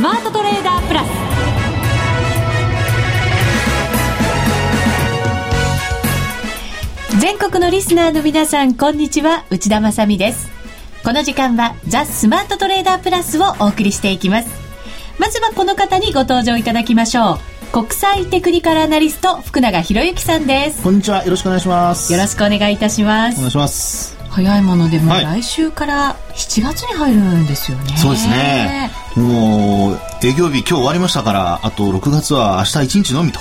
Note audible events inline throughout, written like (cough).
スマートトレーダープラス。全国のリスナーの皆さんこんにちは。内田まさです。この時間はザ・スマートトレーダープラスをお送りしていきます。まずはこの方にご登場いただきましょう。国際テクニカルアナリスト福永博之さんです。こんにちは。よろしくお願いします。よろしくお願いいたします。お願いします。早いものでも来週から7月に入るんですよね、はい、そうですね。もう営業日今日終わりましたからあと6月は明日1日のみと。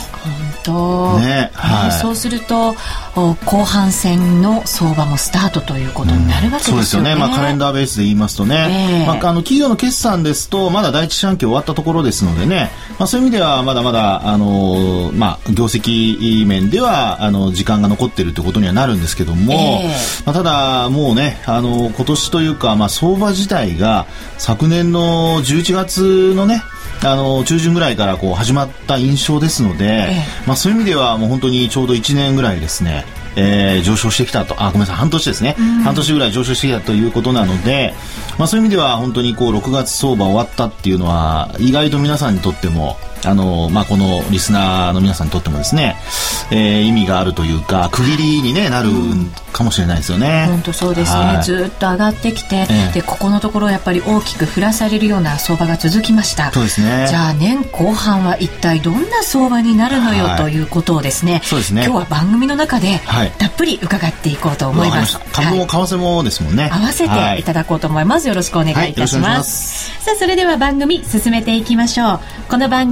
と、ねはい、そうすると後半戦の相場もスタートということになるわけですよね、うん、そうですよね、まあ、カレンダーベースで言いますとね、えー、まあ、あの企業の決算ですとまだ第一四半期終わったところですのでね、まあ、そういう意味ではまだまだあの、まあ、業績面ではあの時間が残っているということにはなるんですけども、えー、まあ、ただもうねあの今年というか、まあ、相場自体が昨年の11月のねあの中旬ぐらいからこう始まった印象ですので、ええ、まあ、そういう意味ではもう本当にちょうど1年ぐらいですね、えー、上昇してきたと。あごめんなさい半年ですね、うん、半年ぐらい上昇してきたということなので、まあ、そういう意味では本当にこう6月相場終わったっていうのは意外と皆さんにとってもあの、まあ、このリスナーの皆さんにとってもですね、えー、意味があるというか、区切りに、ね、なるかもしれないですよね。本当そうですね、はい、ずっと上がってきて、えー、で、ここのところやっぱり大きく振らされるような相場が続きました。そうですね。じゃあ、年後半は一体どんな相場になるのよ、はい、ということをですね、そうですね。今日は番組の中で、たっぷり伺っていこうと思います。はい、株も為替もですもんね。合わせていただこうと思います。よろしくお願いいたします。さあ、それでは番組進めていきましょう。この番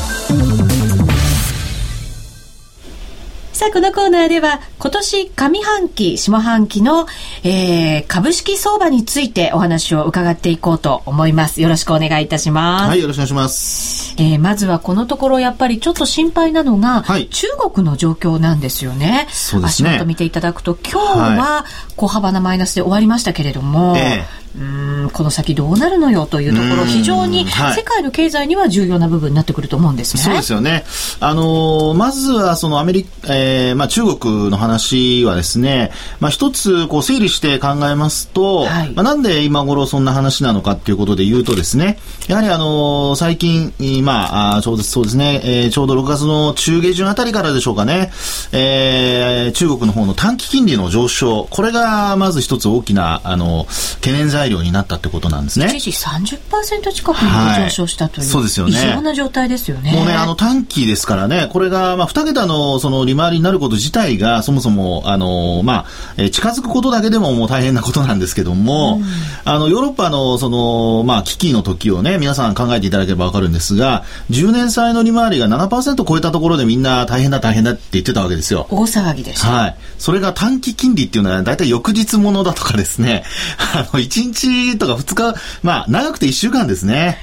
さあ、このコーナーでは、今年上半期、下半期の、えー、株式相場についてお話を伺っていこうと思います。よろしくお願いいたします。はい、よろしくお願いします。えー、まずはこのところやっぱりちょっと心配なのが、はい、中国の状況なんですよね。そうですね。足元見ていただくと、今日は小幅なマイナスで終わりましたけれども、えーうんこの先どうなるのよというところ、非常に世界の経済には重要な部分になってくると思うんですね。そうですよね。あのー、まずはそのアメリカ、えー、まあ中国の話はですね、まあ一つこう整理して考えますと、はい、まあなんで今頃そんな話なのかっていうことで言うとですね、やはりあのー、最近、まあ、ちょうどそうですね、えー、ちょうど6月の中下旬あたりからでしょうかね、えー、中国の方の短期金利の上昇、これがまず一つ大きな、あの、懸念材材料になったってことなんですね。一時30%近くに上昇したという、はい、そうですよね。異常な状態ですよね。もうね、あの短期ですからね、これが、まあ、二桁のその利回りになること自体が、そもそも、あの、まあ、え近づくことだけでももう大変なことなんですけども、うん、あの、ヨーロッパの、その、まあ、危機の時をね、皆さん考えていただければわかるんですが、10年債の利回りが7%超えたところでみんな大変だ大変だって言ってたわけですよ。大騒ぎでした。はい。それが短期金利っていうのは、大体翌日ものだとかですね、(laughs) あの、1日とか2日、まあ、長くて1週間ですね。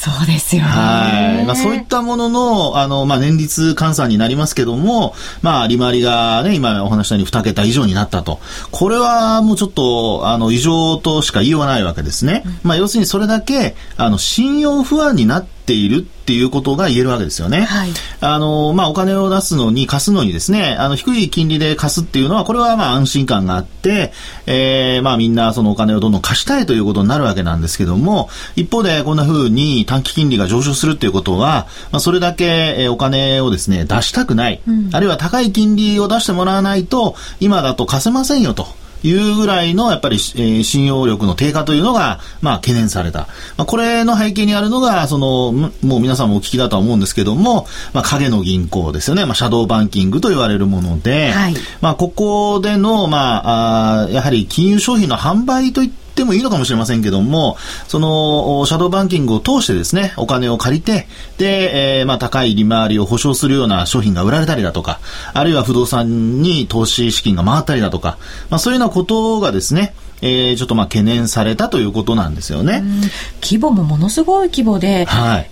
そうですよね。はい。まあそういったものの、あの、まあ年率換算になりますけども、まあ利回りがね、今お話したように2桁以上になったと。これはもうちょっと、あの、異常としか言いようがないわけですね。うん、まあ要するにそれだけ、あの、信用不安になってているっていうことが言えるわけですよね。はい、あの、まあ、お金を出すのに、貸すのにですね、あの、低い金利で貸すっていうのは、これはまあ、安心感があって、えー、まあ、みんなそのお金をどんどん貸したいということになるわけなんですけども、一方で、こんな風に短期金利が上昇するっていうことは、まあ、それだけ、えお金をですね、出したくない、うん、あるいは高い金利を出してもらわないと、今だと貸せませんよと。いうぐらいのやっぱり、えー、信用力の低下というのが、まあ、懸念された。まあ、これの背景にあるのが、その、もう皆さんもお聞きだとは思うんですけども、まあ、影の銀行ですよね。まあ、シャドーバンキングと言われるもので、はい、まあ、ここでの、まあ、あやはり金融商品の販売といったってもいいのかもしれませんけども、その、シャドーバンキングを通してですね、お金を借りて、で、えー、まあ、高い利回りを保証するような商品が売られたりだとか、あるいは不動産に投資資金が回ったりだとか、まあ、そういうようなことがですね、えー、ちょっとまあ懸念されたということなんですよね。規模もものすごい規模で、はい、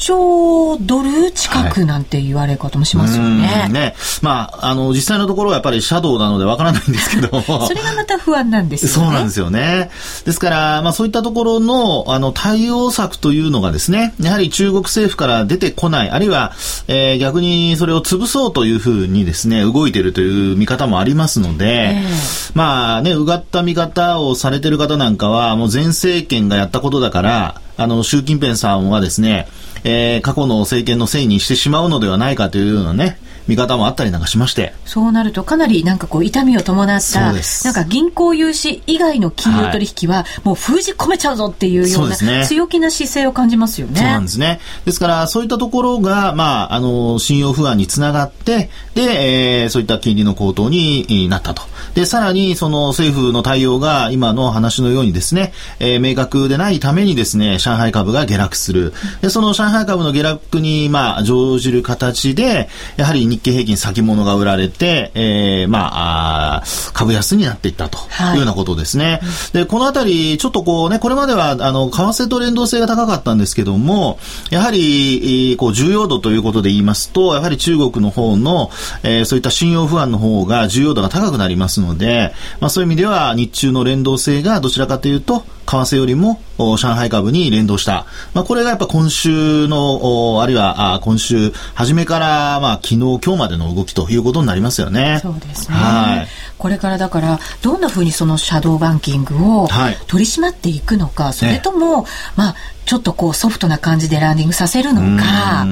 兆ドル近くなんて言われることもしますよね。はい、ね。まあ、あの、実際のところはやっぱりシャドウなのでわからないんですけどそれがまた不安なんですよね。そうなんですよね。ですから、まあそういったところの、あの、対応策というのがですね、やはり中国政府から出てこない、あるいは、えー、逆にそれを潰そうというふうにですね、動いているという見方もありますので、えー、まあね、うがった見方をされてる方なんかは、もう前政権がやったことだから、あの、習近平さんはですね、えー、過去の政権のせいにしてしまうのではないかというようなね、見方もあったりなんかしまして。そうなるとかなりなんかこう痛みを伴った、なんか銀行融資以外の金融取引はもう封じ込めちゃうぞっていうような強気な姿勢を感じますよね。そうなんですね。ですからそういったところが、まあ、あの、信用不安につながって、で、えー、そういった金利の高騰になったと。で、さらにその政府の対応が今の話のようにですね、えー、明確でないためにですね、上海株が下落する。で、その上海株の下落に、まあ、乗じる形で、やはり日経平均先物が売られて、えー、まあ株安になっていったというようなことですね。はい、で、このあたり、ちょっとこうね、これまでは、あの、為替と連動性が高かったんですけども、やはり、こう、重要度ということで言いますと、やはり中国の方の、えー、そういった信用不安の方が重要度が高くなりますので、まあそういう意味では、日中の連動性がどちらかというと、為替よりも上海株に連動した。まあ、これがやっぱ今週の、あるいはあ今週初めから、まあ、昨日、今日までの動きということになりますよね。そうですね。はい。これからだから、どんなふうにそのシャドーバンキングを取り締まっていくのか、はい、それとも、ね、まあ、ちょっとこうソフトな感じでランディングさせるのか。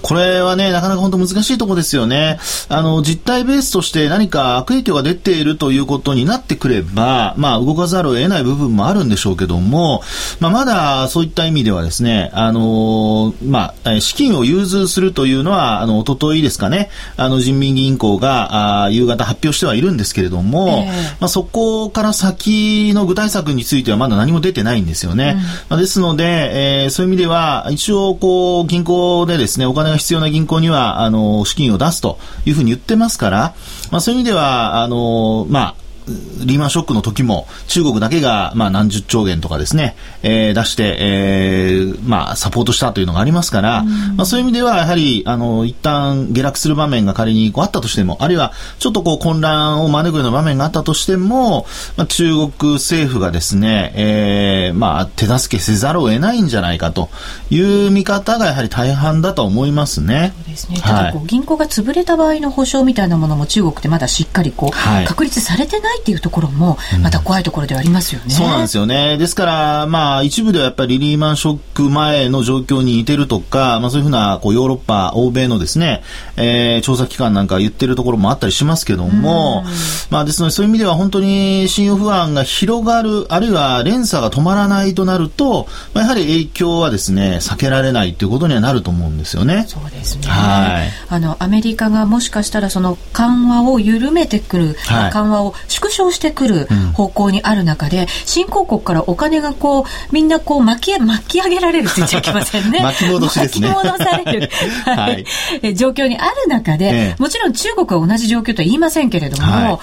これはね、なかなか本当難しいところですよね。あの、実態ベースとして何か悪影響が出ているということになってくれば、まあ、動かざるを得ない部分もあるんでしょうけども、まあ、まだそういった意味ではですね、あの、まあ、資金を融通するというのは、あの、おとといですかね、あの、人民銀行が、あ夕方発表してはいるんですけれども、えー、まあ、そこから先の具体策についてはまだ何も出てないんですよね。うん、まあ、ですので、で、えー、そういう意味では、一応、こう、銀行でですね、お金が必要な銀行には、あの、資金を出すというふうに言ってますから、まあ、そういう意味では、あの、まあ、リーマンショックの時も中国だけがまあ何十兆元とかですね、えー、出して、えー、まあサポートしたというのがありますから、うん、まあそういう意味ではやはりあの一旦下落する場面が仮にこうあったとしても、あるいはちょっとこう混乱を招くような場面があったとしても、まあ、中国政府がですね、えー、まあ手助けせざるを得ないんじゃないかという見方がやはり大半だと思いますね。そうですね。ただこう、銀行が潰れた場合の保証みたいなものも中国ってまだしっかりこう、はい、確立されてないないっていうところも、また怖いところではありますよね。うん、そうなんですよね。ですから、まあ、一部ではやっぱりリーマンショック前の状況に似てるとか、まあ、そういうふうな、こう、ヨーロッパ、欧米のですね、えー、調査機関なんか言ってるところもあったりしますけども、まあ、ですので、そういう意味では本当に信用不安が広がる、あるいは連鎖が止まらないとなると、まあ、やはり影響はですね、避けられないということにはなると思うんですよね。そうですね。はい。あの、アメリカがもしかしたらその緩和を緩めてくる、はい、緩和を縮小してくる方向にある中で、うん、新興国からお金がこう、みんなこう巻き、巻き上げられるって言っちゃいけませんね。(laughs) 巻き戻しですね。巻き戻される、(laughs) はい、状況にある中で、ええ、もちろん中国は同じ状況とは言いませんけれども、は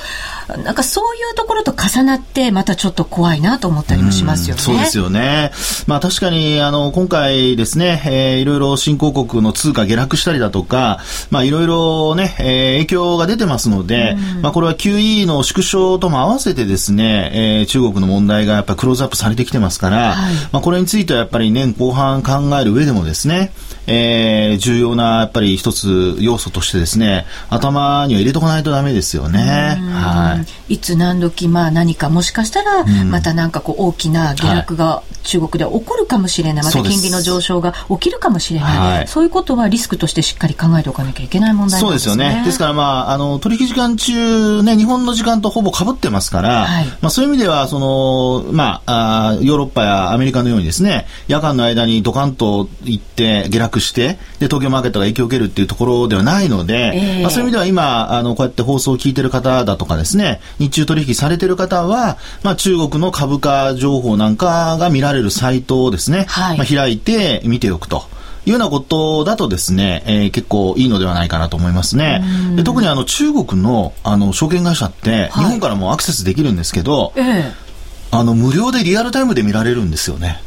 い、なんかそういうところと重なって、またちょっと怖いなと思ったりもしますよね。うそうですよね。まあ確かに、あの、今回ですね、えー、いろいろ新興国の通貨下落したりだとか、まあいろいろね、えー、影響が出てますので、まあこれは QE の縮小とも合わせてですね、えー、中国の問題がやっぱりクローズアップされてきてますから、はい、まあこれについてはやっぱり年後半考える上でもですね、えー、重要なやっぱり一つ要素としてですね、頭には入れとかないとダメですよね。はい。いつ何時まあ何かもしかしたら、またなんかこう大きな下落が中国で起こるかもしれない。また金利の上昇が起きるかもしれない。はい、そういうことはリスクとしてしっかり考えておかなきゃいけない問題なんですね。そうですよね。ですからまあ、あの、取引時間中ね、日本の時間とほぼ被ってますから、はい、まあそういう意味では、その、まああ、ヨーロッパやアメリカのようにですね、夜間の間にドカンと行って下落して、で、東京マーケットが影響を受けるっていうところではないので、えー、まあ、そういう意味では今、あの、こうやって放送を聞いてる方だとかですね、日中取引されてる方は、まあ、中国の株価情報なんかが見られるサイトをですね、はい、まあ、開いて見ておくと。いうようなことだとですね、えー、結構いいのではないかなと思いますね。で特にあの中国のあの証券会社って、日本からもアクセスできるんですけど、あの無料でリアルタイムで見られるんですよね。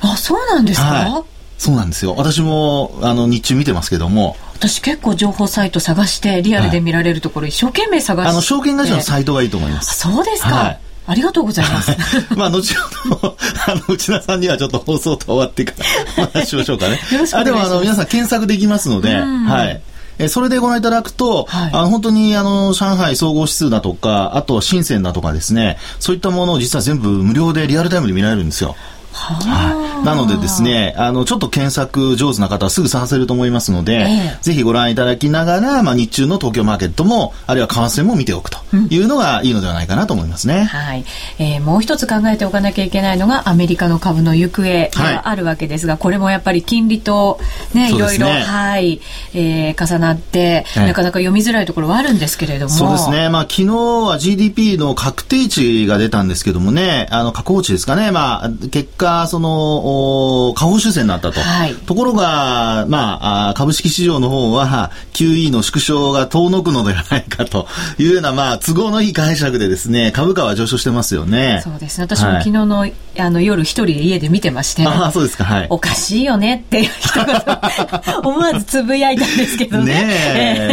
あ、そうなんですか、はいそうなんですよ。私も、あの、日中見てますけども。私結構情報サイト探して、リアルで見られるところ、一生懸命探して。あの、証券会社のサイトがいいと思います。そうですか。はいありがとうございます。(laughs) まあ、後ほど、あの、内田さんにはちょっと放送と終わってからお話しましょうかね。よろしくお願いします。あ、でも、あの、皆さん検索できますので、はい。えそれでご覧いただくと、はい、あの本当にあの上海総合指数だとか、あと深センだとかですね、そういったものを実は全部無料でリアルタイムで見られるんですよ。はい、なのでですね、あの、ちょっと検索上手な方はすぐ探せると思いますので、えー、ぜひご覧いただきながら、まあ、日中の東京マーケットも、あるいは為替も見ておくというのがいいのではないかなと思いますね。はい。えー、もう一つ考えておかなきゃいけないのが、アメリカの株の行方があるわけですが、はい、これもやっぱり金利とね、いろいろ、はい、えー、重なって、なかなか読みづらいところはあるんですけれども。そうですね。まあ、昨日は GDP の確定値が出たんですけどもね、あの、確保値ですかね。まあ、結果、その、下方修正になったと。はい、ところが、まあ、株式市場の方は、QE の縮小が遠のくのではないかというような、まあ、都合のいい解釈でですね、株価は上昇してますよね。そうですね。私も昨日の、はい、あの、夜一人で家で見てまして。ああ、そうですか。はい。おかしいよねっていう人が思わずつぶやいたんですけどね。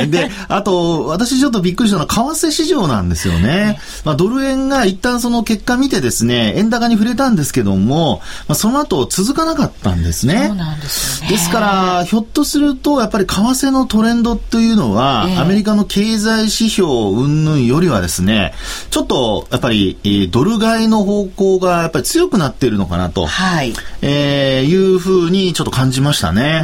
ねで、あと、私ちょっとびっくりしたのは、為替市場なんですよね。まあ、ドル円が一旦その結果見てですね、円高に触れたんですけども、まあ、その後続かなかったんですね。そうなんですよね。ですから、ひょっとすると、やっぱり為替のトレンドというのは、えー、アメリカの経済指標云々よりはですね、ちょっと、やっぱり、ドル買いの方向がやっぱり強くなっているのかなと、はい、えー、いうふうにちょっと感じましたね。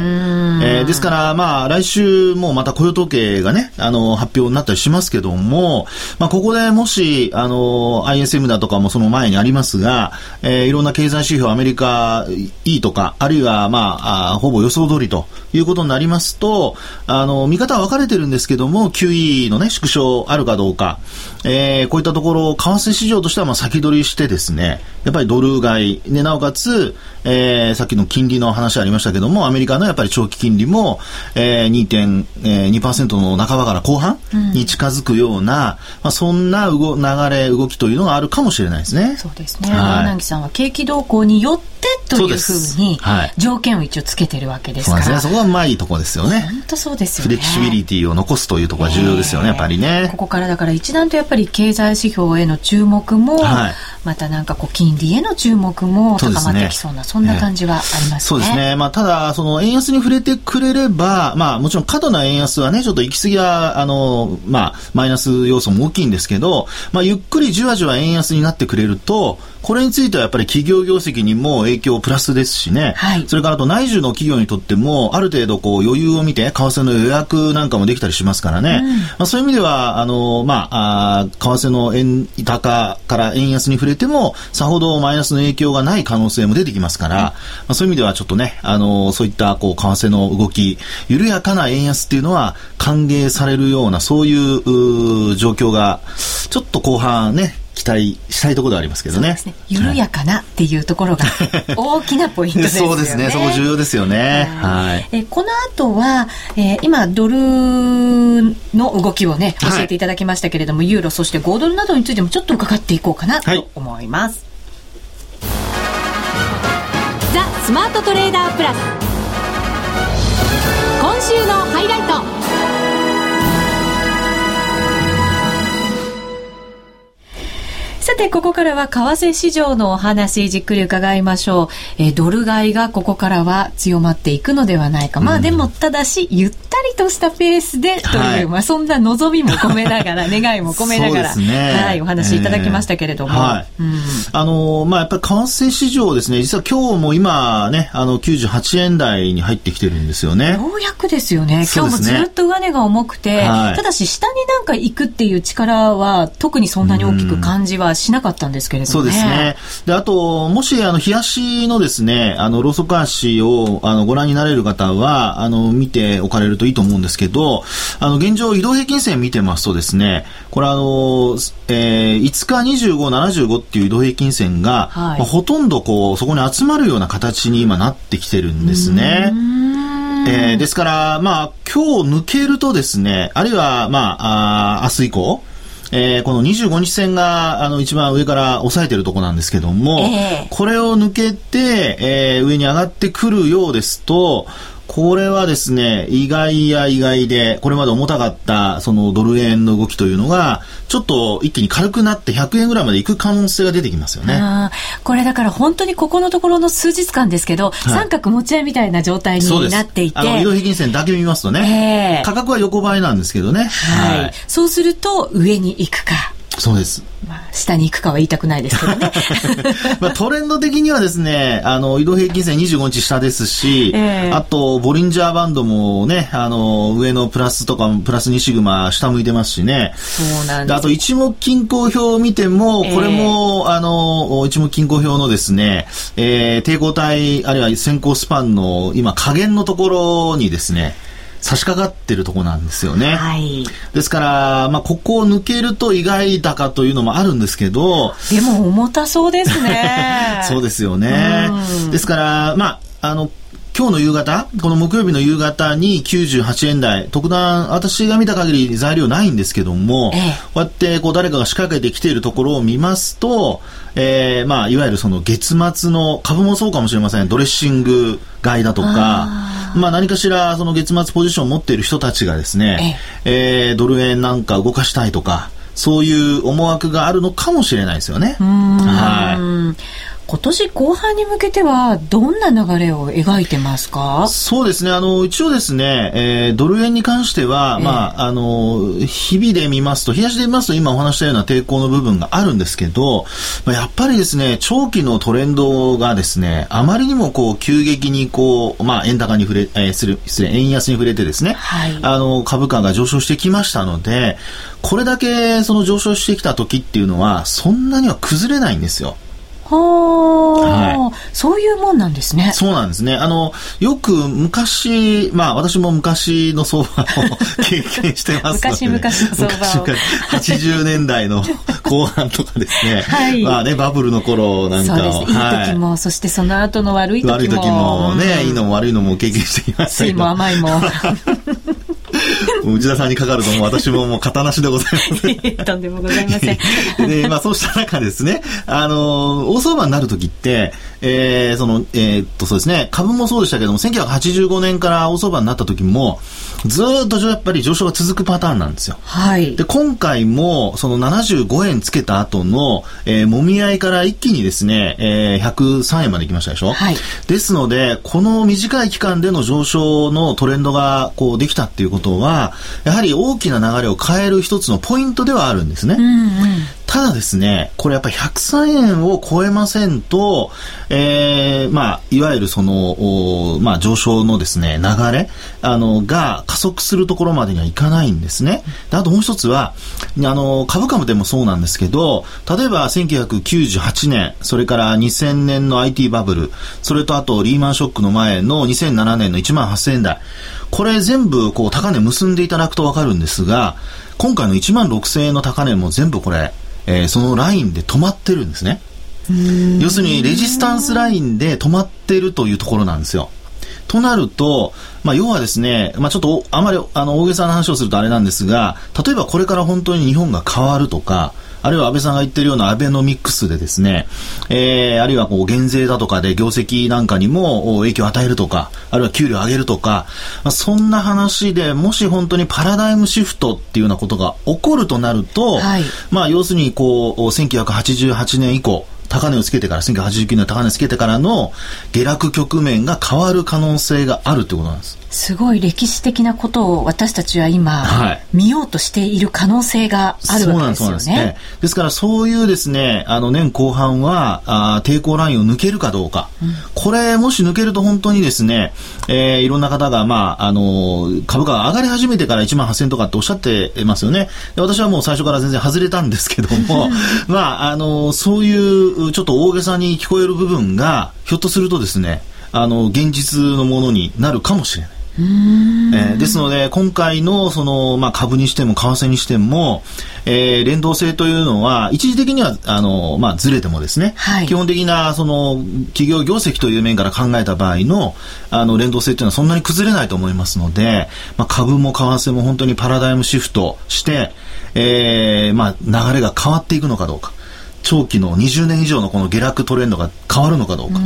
えー、ですから、まあ、来週もまた雇用統計がね、あの、発表になったりしますけども、まあ、ここでもし、あの、ISM だとかもその前にありますが、えー、いろんな経済指標、アメリカいいとか、あるいは、まあ、あほぼ予想通りということになりますと、あの、見方は分かれてるんですけども、QE のね、縮小あるかどうか、えー、こういったところ、為替市場としてはまあ先取りしてですね、やっぱりドル買い、ね、なおかつ、えー、さっきの金利の話ありましたけども、アメリカのやっぱり長期金利も、えー、2.2%の半ばから後半に近づくような、うん、まあ、そんな動流れ、動きというのがあるかもしれないですね。そうですね。はい、柳さんは景気動向によってというふうに、条件を一応つけてるわけですから。そこがまあいいところですよね。本当そうですよね。フレキシビリティを残すというところが重要ですよね、やっぱりね。ここからだから一段とやっぱり経済指標への注目も、はい、またなんかこう金利への注目も高まってきそうな、そ、んな感じはありますね。そうですね。まあただ、その円安に触れてくれれば、まあもちろん過度な円安はね、ちょっと行き過ぎは、あの、まあマイナス要素も大きいんですけど、まあゆっくりじわじわ円安になってくれると、これについてはやっぱり企業業績にも影響プラスですしね、はい、それからあと内需の企業にとっても、ある程度こう余裕を見て、為替の予約なんかもできたりしますからね、うん、まあ、そういう意味では、あの、まあ、あ為替の円高から円安に触れても、さほどマイナスの影響がない可能性も出てきますから、うん、まあ、そういう意味ではちょっとね、あの、そういったこう、為替の動き、緩やかな円安っていうのは歓迎されるような、そういう状況が、ちょっと後半ね、期待したいところでありますけどね。ね緩やかなっていうところが大きなポイントですよね。(laughs) そうですね。そこ重要ですよね。はい。えこの後は、えー、今ドルの動きをね教えていただきましたけれども、はい、ユーロそして5ドルなどについてもちょっと伺っていこうかなと思います。はい、ザ・スマートトレーダープラス今週のハイライトさて、ここからは為替市場のお話、じっくり伺いましょう。えー、ドル買いがここからは強まっていくのではないか。まあ、でも、ただし、ゆったりとしたペースでという、はい、まあ、そんな望みも込めながら、願いも込めながら、ね、はい、お話いただきましたけれども。あのー、まあ、やっぱり為替市場ですね、実は今日も今ね、あの、98円台に入ってきてるんですよね。ようやくですよね。今日もずっと上値が重くて、はい、ただし、下になんか行くっていう力は、特にそんなに大きく感じはしなかったんですけれども、ね、そうですね。で、あと、もし、あの、冷やしのですね、あの、ローソク足を、あの、ご覧になれる方は、あの、見ておかれるといいと思うんですけど、あの、現状、移動平均線見てますとですね、これあの、えー、5日25、75っていう移動平均線が、はい、まあ、ほとんどこう、そこに集まるような形に今なってきてるんですね。えー、ですから、まあ、今日抜けるとですね、あるいは、まあ、あ明日以降、えー、この25日線が、あの、一番上から押さえてるとこなんですけども、えー、これを抜けて、えー、上に上がってくるようですと、これはですね、意外や意外で、これまで重たかった、そのドル円の動きというのが、ちょっと一気に軽くなって100円ぐらいまでいく可能性が出てきますよね。これだから本当にここのところの数日間ですけど、はい、三角持ち合いみたいな状態になっていて。あの、移動平均線だけ見ますとね、えー、価格は横ばいなんですけどね。はい。はい、そうすると、上に行くか。そうです。まあ、下に行くかは言いたくないですけどね。(laughs) まあ、トレンド的にはですね、あの、移動平均線25日下ですし、えー、あと、ボリンジャーバンドもね、あの、上のプラスとか、プラス2シグマ下向いてますしね。そうなんです。あと、一目均衡表を見ても、これも、えー、あの、一目均衡表のですね、えー、抵抗体、あるいは先行スパンの、今、加減のところにですね、差し掛かってるとこなんですよね。はい。ですから、まあ、ここを抜けると意外高というのもあるんですけど。でも重たそうですね。(laughs) そうですよね。ですから、まあ、あの、今日の夕方、この木曜日の夕方に98円台、特段、私が見た限り材料ないんですけども、ええ、こうやってこう誰かが仕掛けてきているところを見ますと、えー、まあ、いわゆるその月末の株もそうかもしれません。ドレッシング買いだとか、まあ何かしらその月末ポジションを持っている人たちがですね、ええー、ドル円なんか動かしたいとか、そういう思惑があるのかもしれないですよね。はい。今年後半に向けてはどんな流れを描いてますか？そうですね。あの、一応ですね、えー、ドル円に関しては、えー、まあ、あの、日々で見ますと、日足で見ますと今お話したような抵抗の部分があるんですけど、まあ、やっぱりですね、長期のトレンドがですね、あまりにもこう、急激にこう、まあ、円高に触れ、えー、する、失礼、円安に触れてですね、はい、あの、株価が上昇してきましたので、これだけその上昇してきた時っていうのは、そんなには崩れないんですよ。はい、そういうもんなんですね。そうなんですね。あの、よく昔、まあ私も昔の相場を経験してますので、昔々の相場を。昔80年代の後半とかですね。はい。まあね、バブルの頃なんかを。そうです。いい時も、はい、そしてその後の悪い時も。悪い時もね、うん、いいのも悪いのも経験してきましたけど。も甘いも。(laughs) (laughs) 内田さんにかかるともう私ももう型なしでございます。(laughs) とんでもございません。(laughs) で、まあそうした中ですね、あの、大相場になるときって、えー、その、えー、っとそうですね、株もそうでしたけども、1985年から大相場になった時も、ずっとやっぱり上昇が続くパターンなんですよ。はい。で、今回も、その75円つけた後の、えー、もみ合いから一気にですね、えー、103円まで行きましたでしょはい。ですので、この短い期間での上昇のトレンドが、こう、できたっていうことは、やはり大きな流れを変える一つのポイントではあるんですね。うんうん、ただですね、これやっぱ103円を超えませんと、えー、まあ、いわゆるその、まあ、上昇のですね、流れ、あの、が加速するところまでにはいかないんですね。であともう一つは、あの、株価でもそうなんですけど、例えば1998年、それから2000年の IT バブル、それとあとリーマンショックの前の2007年の1万8000円台、これ全部こう高値結んでいただくとわかるんですが、今回の1万6000円の高値も全部これ、えー、そのラインで止まってるんですね。要するにレジスタンスラインで止まってるというところなんですよ。となると、まあ、要はですね、まあ、ちょっとあまりあの大げさな話をするとあれなんですが、例えばこれから本当に日本が変わるとか、あるいは安倍さんが言ってるようなアベノミックスでですね、えー、あるいはこう減税だとかで業績なんかにも影響を与えるとか、あるいは給料を上げるとか、まあ、そんな話でもし本当にパラダイムシフトっていうようなことが起こるとなると、はい、まあ要するにこう、1988年以降、高値をつけてから、1989年高値をつけてからの下落局面が変わる可能性があるってことなんです。すごい歴史的なことを私たちは今、はい、見ようとしている可能性があるわけですよね。ですね。ですからそういうですね、あの年後半はあ抵抗ラインを抜けるかどうか、うん、これもし抜けると本当にですね、えー、いろんな方が、まあ、あの株価が上がり始めてから1万8000とかっておっしゃってますよね。で私はもう最初から全然外れたんですけども、(laughs) まあ、あのそういうちょっと大げさに聞こえる部分が、ひょっとするとですね、あの、現実のものになるかもしれない。えー、ですので、今回のその、まあ、株にしても為替にしても、えー、連動性というのは、一時的には、あの、まあ、ずれてもですね、はい、基本的な、その、企業業績という面から考えた場合の、あの、連動性というのはそんなに崩れないと思いますので、まあ、株も為替も本当にパラダイムシフトして、えー、まあ、流れが変わっていくのかどうか。長期の20年以上のこの下落トレンドが変わるのかどうか。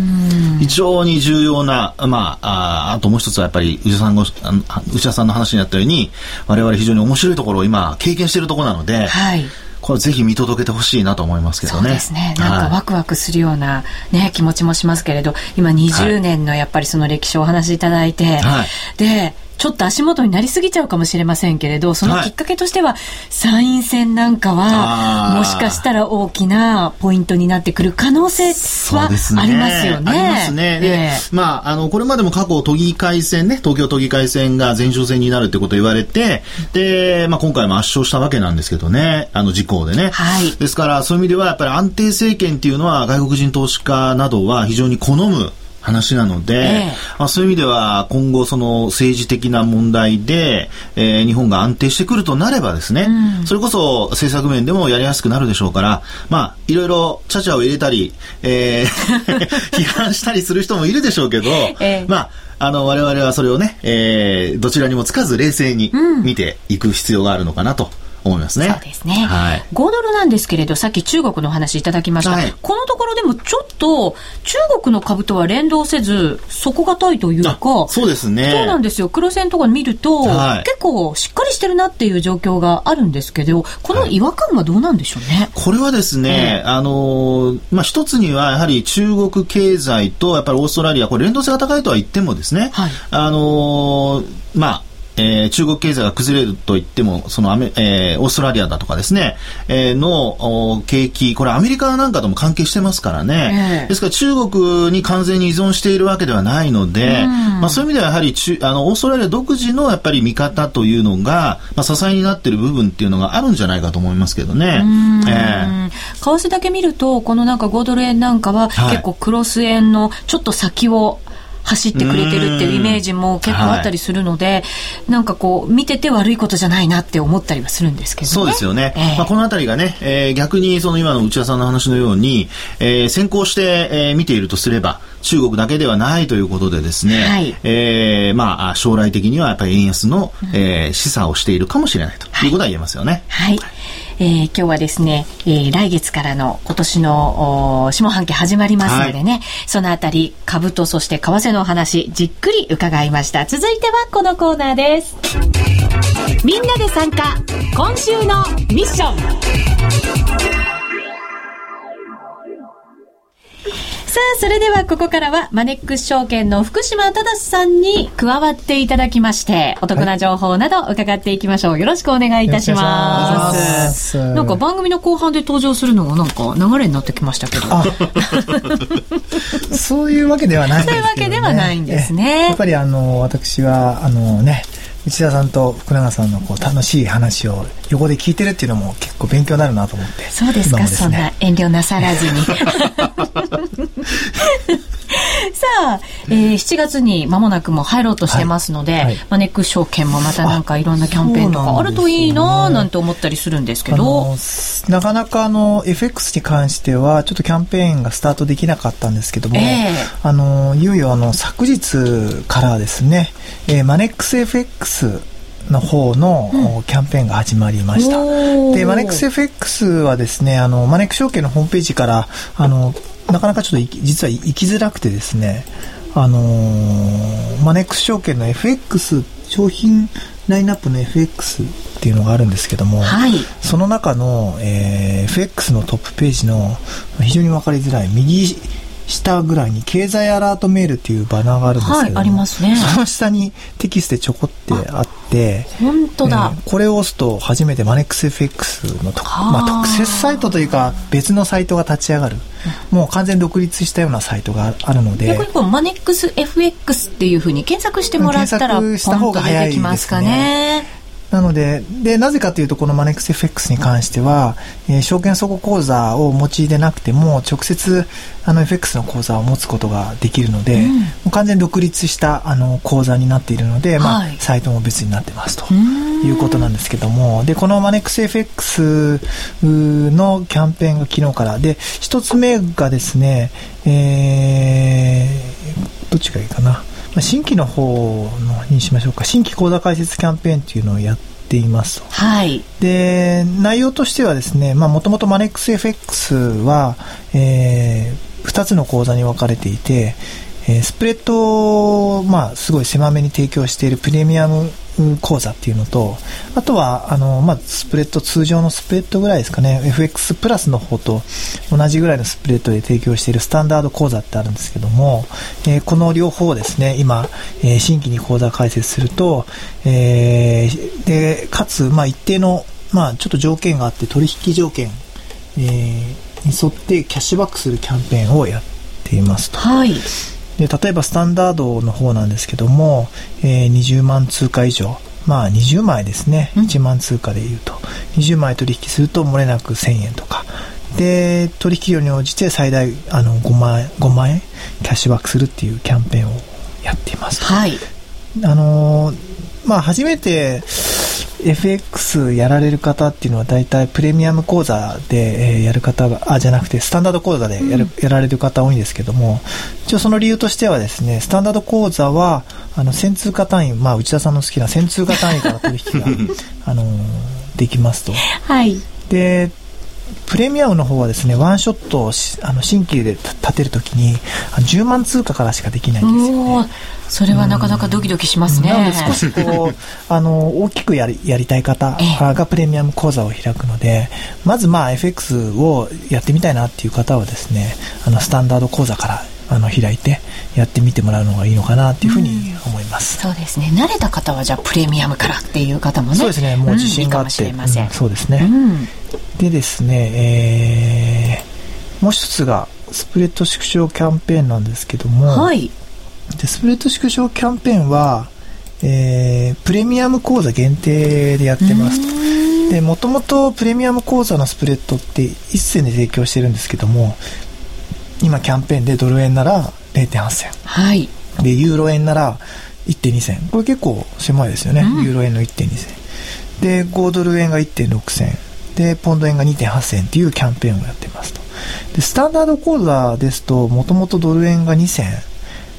非常に重要な、まあ、ああともう一つはやっぱり内田さんご内田さんの話にあったように、我々非常に面白いところを今経験しているところなので、はい、これぜひ見届けてほしいなと思いますけどね。そうですね。なんかワクワクするようなね、気持ちもしますけれど、今20年のやっぱりその歴史をお話しいただいて、はい、で、ちょっと足元になりすぎちゃうかもしれませんけれど、そのきっかけとしては、はい、参院選なんかは、もしかしたら大きなポイントになってくる可能性はありますよね。ねありますね。で、えー、まあ、あの、これまでも過去都議会選ね、東京都議会選が前哨戦になるってことを言われて、で、まあ、今回も圧勝したわけなんですけどね、あの事項でね。はい。ですから、そういう意味では、やっぱり安定政権っていうのは、外国人投資家などは非常に好む話なので、ええ、まあ、そういう意味では今後その政治的な問題で、えー、日本が安定してくるとなればですね、うん、それこそ政策面でもやりやすくなるでしょうから、まあ、いろいろちゃちゃを入れたり、えー、(laughs) 批判したりする人もいるでしょうけど、え、まあ、あの、我々はそれをね、えー、どちらにもつかず冷静に見ていく必要があるのかなと。思いますね。そうですね。はい。5ドルなんですけれど、さっき中国の話いただきました。はい、このところでもちょっと中国の株とは連動せず、底堅いというか、そうですね。そうなんですよ。黒線とか見ると、はい、結構しっかりしてるなっていう状況があるんですけど、この違和感はどうなんでしょうね？はい、これはですね、あのまあ、一つにはやはり中国経済とやっぱりオーストラリア、これ連動性が高いとは言ってもですね、はい、あのまあ、えー、中国経済が崩れると言っても、そのアメ、えー、オーストラリアだとかですね、えー、の景気、これアメリカなんかとも関係してますからね。えー、ですから中国に完全に依存しているわけではないので、まあそういう意味ではやはり中、あの、オーストラリア独自のやっぱり見方というのが、まあ支えになっている部分っていうのがあるんじゃないかと思いますけどね。えー、為替だけ見ると、このなんか5ドル円なんかは、結構クロス円のちょっと先を走ってくれてるっていうイメージも結構あったりするので、はい、なんかこう、見てて悪いことじゃないなって思ったりはするんですけどね。そうですよね。えー、まあ、このあたりがね、えー、逆にその今の内田さんの話のように、えー、先行して、えー、見ているとすれば、中国だけではないということでですね、はい、えー、まあ、将来的にはやっぱり円安の、えー、示唆をしているかもしれないということは言えますよね。はい、はいえー、今日はですね、えー、来月からの今年の下半期始まりますのでね、はい、そのあたり株とそして為替の話じっくり伺いました。続いてはこのコーナーです。みんなで参加今週のミッションさあ、それではここからはマネックス証券の福島正さんに加わっていただきまして、お得な情報など伺っていきましょう。よろしくお願いいたします。なんか番組の後半で登場するのがなんか流れになってきましたけど。そういうわけではないんですね。そういうわけではないんですね。やっぱりあの、私は、あのね、内田さんと福永さんのこう楽しい話を横で聞いてるっていうのも結構勉強になるなと思ってそうですか、ね、そんな遠慮なさらずに (laughs) (laughs) さあ、えー、7月に間もなくも入ろうとしてますので、はいはい、マネックス証券もまたなんかいろんなキャンペーンとか。あるといいななんて思ったりするんですけど。なかなかあの FX に関してはちょっとキャンペーンがスタートできなかったんですけども、えー、あのいよいよあの昨日からですね、えー、マネックス FX の方の、キャンペーンが始まりました。で、マネックス FX はですね、あの、マネックス証券のホームページから、あの、なかなかちょっと実は行きづらくてですね、あのー、マネックス証券の FX 商品ラインナップの FX っていうのがあるんですけども、はい、その中の、えー、FX のトップページの非常に分かりづらい右下ぐらいに経済アラートメールっていうバナーがあるんですけど、はい、ありますね。その下にテキストでちょこってあって、本当だ、えー、これを押すと初めてマネックス FX のと、まあ、特設サイトというか別のサイトが立ち上がる。もう完全独立したようなサイトがあるので。逆にこマネックス FX っていうふうに検索してもらったら、ポンと出てきますかね。なので、で、なぜかというと、このマネックス FX に関しては、えー、証券相互口座をお持ちでなくても、直接、あの、FX の口座を持つことができるので、うん、もう完全に独立した、あの、口座になっているので、まあ、サイトも別になってますということなんですけども、で、このマネックス FX のキャンペーンが昨日から、で、一つ目がですね、えー、どっちがいいかな。新規の方のにしましょうか新規口座開設キャンペーンっていうのをやっていますと。はい。で、内容としてはですね、まあ、もともとマネックス FX は、えー、2つの口座に分かれていて、えー、スプレッドを、まあ、すごい狭めに提供しているプレミアム講座っていうのと、あとは、あの、まあ、スプレッド、通常のスプレッドぐらいですかね、FX プラスの方と同じぐらいのスプレッドで提供しているスタンダード講座ってあるんですけども、えー、この両方ですね、今、えー、新規に講座開設すると、えー、で、かつ、まあ、一定の、まあ、ちょっと条件があって、取引条件、えー、に沿ってキャッシュバックするキャンペーンをやっていますと。はい。で例えばスタンダードの方なんですけども、えー、20万通貨以上。まあ20枚ですね、1万通貨でいうと。20枚取引すると漏れなく1000円とか。で取引量に応じて最大あの5万円 ,5 万円キャッシュバックするっていうキャンペーンをやっていますはい。あのまあ初めて FX やられる方っていうのは大体プレミアム講座で、えやる方が、あ、じゃなくてスタンダード講座でやる、うん、やられる方多いんですけども、一応その理由としてはですね、スタンダード講座は、あの、1000通貨単位、まあ内田さんの好きな1000通貨単位から取引が、(laughs) あのー、できますと。はい。で、プレミアムの方はですね、ワンショットをあの新規で立てるときに、10万通貨からしかできないんですよね。それはなかなかドキドキしますね。なので少しこう、あの、大きくやりやりたい方がプレミアム講座を開くので、まずまあ FX をやってみたいなっていう方はですね、あの、スタンダード講座からあの開いてやってみてもらうのがいいのかなっていうふうに思います、うん、そうですね。慣れた方はじゃあプレミアムからっていう方もねそうですね。もう自信があって、うん、いいそうですね、でですね、えー、もう一つがスプレッド縮小キャンペーンなんですけども、はい、でスプレッド縮小キャンペーンは、えー、プレミアム講座限定でやってますと。で、もともとプレミアム講座のスプレッドって1銭で提供してるんですけども、今キャンペーンでドル円なら0.8銭。はい。で、ユーロ円なら1.2銭。これ結構狭いですよね。うん、ユーロ円の1.2銭。で、5ドル円が1.6銭。で、ポンド円が2.8銭っていうキャンペーンをやってますと。で、スタンダード講座ですと、もともとドル円が2銭。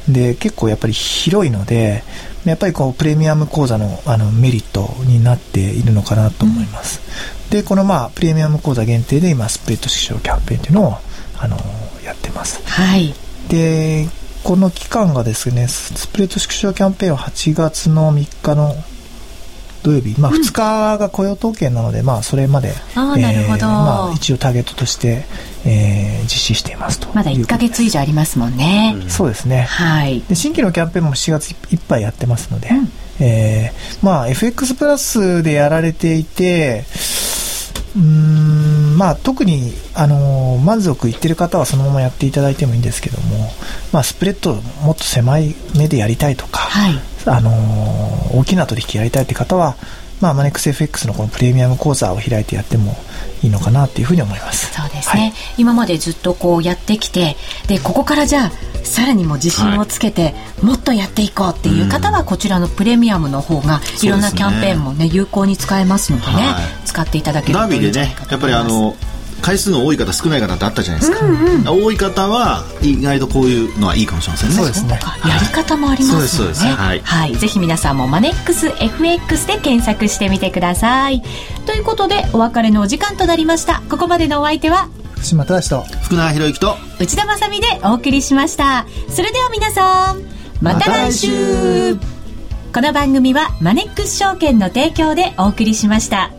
で、結構やっぱり広いので、やっぱりこう、プレミアム講座のあのメリットになっているのかなと思います。うん、で、このまあ、プレミアム講座限定で今、スプレッド市場キャンペーンっていうのを、あの、やってます。はい。で、この期間がですね、スプレッド縮小キャンペーンは8月の3日の土曜日、まあ、2日が雇用統計なので、うん、まあ、それまで、あなるほど、まあ、一応ターゲットとして、えー、実施していますとまだ1か月以上ありますもんね、うん、そうですね、はい、で新規のキャンペーンも7月いっぱいやってますので、うん、えー、まあ、FX プラスでやられていてうんまあ、特に、あのー、満足いってる方はそのままやっていただいてもいいんですけども、まあ、スプレッドもっと狭い目でやりたいとか、はい、あのー、大きな取引やりたいって方は、まあ、マネックス FX のこのプレミアム講座を開いてやってもいいのかなっていうふうに思います。そうですね。はい、今までずっとこうやってきて、で、ここからじゃあ、さらにも自信をつけて、もっとやっていこうっていう方は、こちらのプレミアムの方が、いろんなキャンペーンもね、有効に使えますのでね、はい、使っていただけるといいんじゃないかと思います。回数の多い方少ない方ってあったじゃないですか、うんうん、多い方は意外とこういうのはいいかもしれませんね。そうですね。やり方もありますよね。はい、はい、ぜひ皆さんもマネックス FX で検索してみてください。ということでお別れのお時間となりました。ここまでのお相手は？福島正と福永博之と内田まさでお送りしました。それでは皆さんまた来週。この番組はマネックス証券の提供でお送りしました。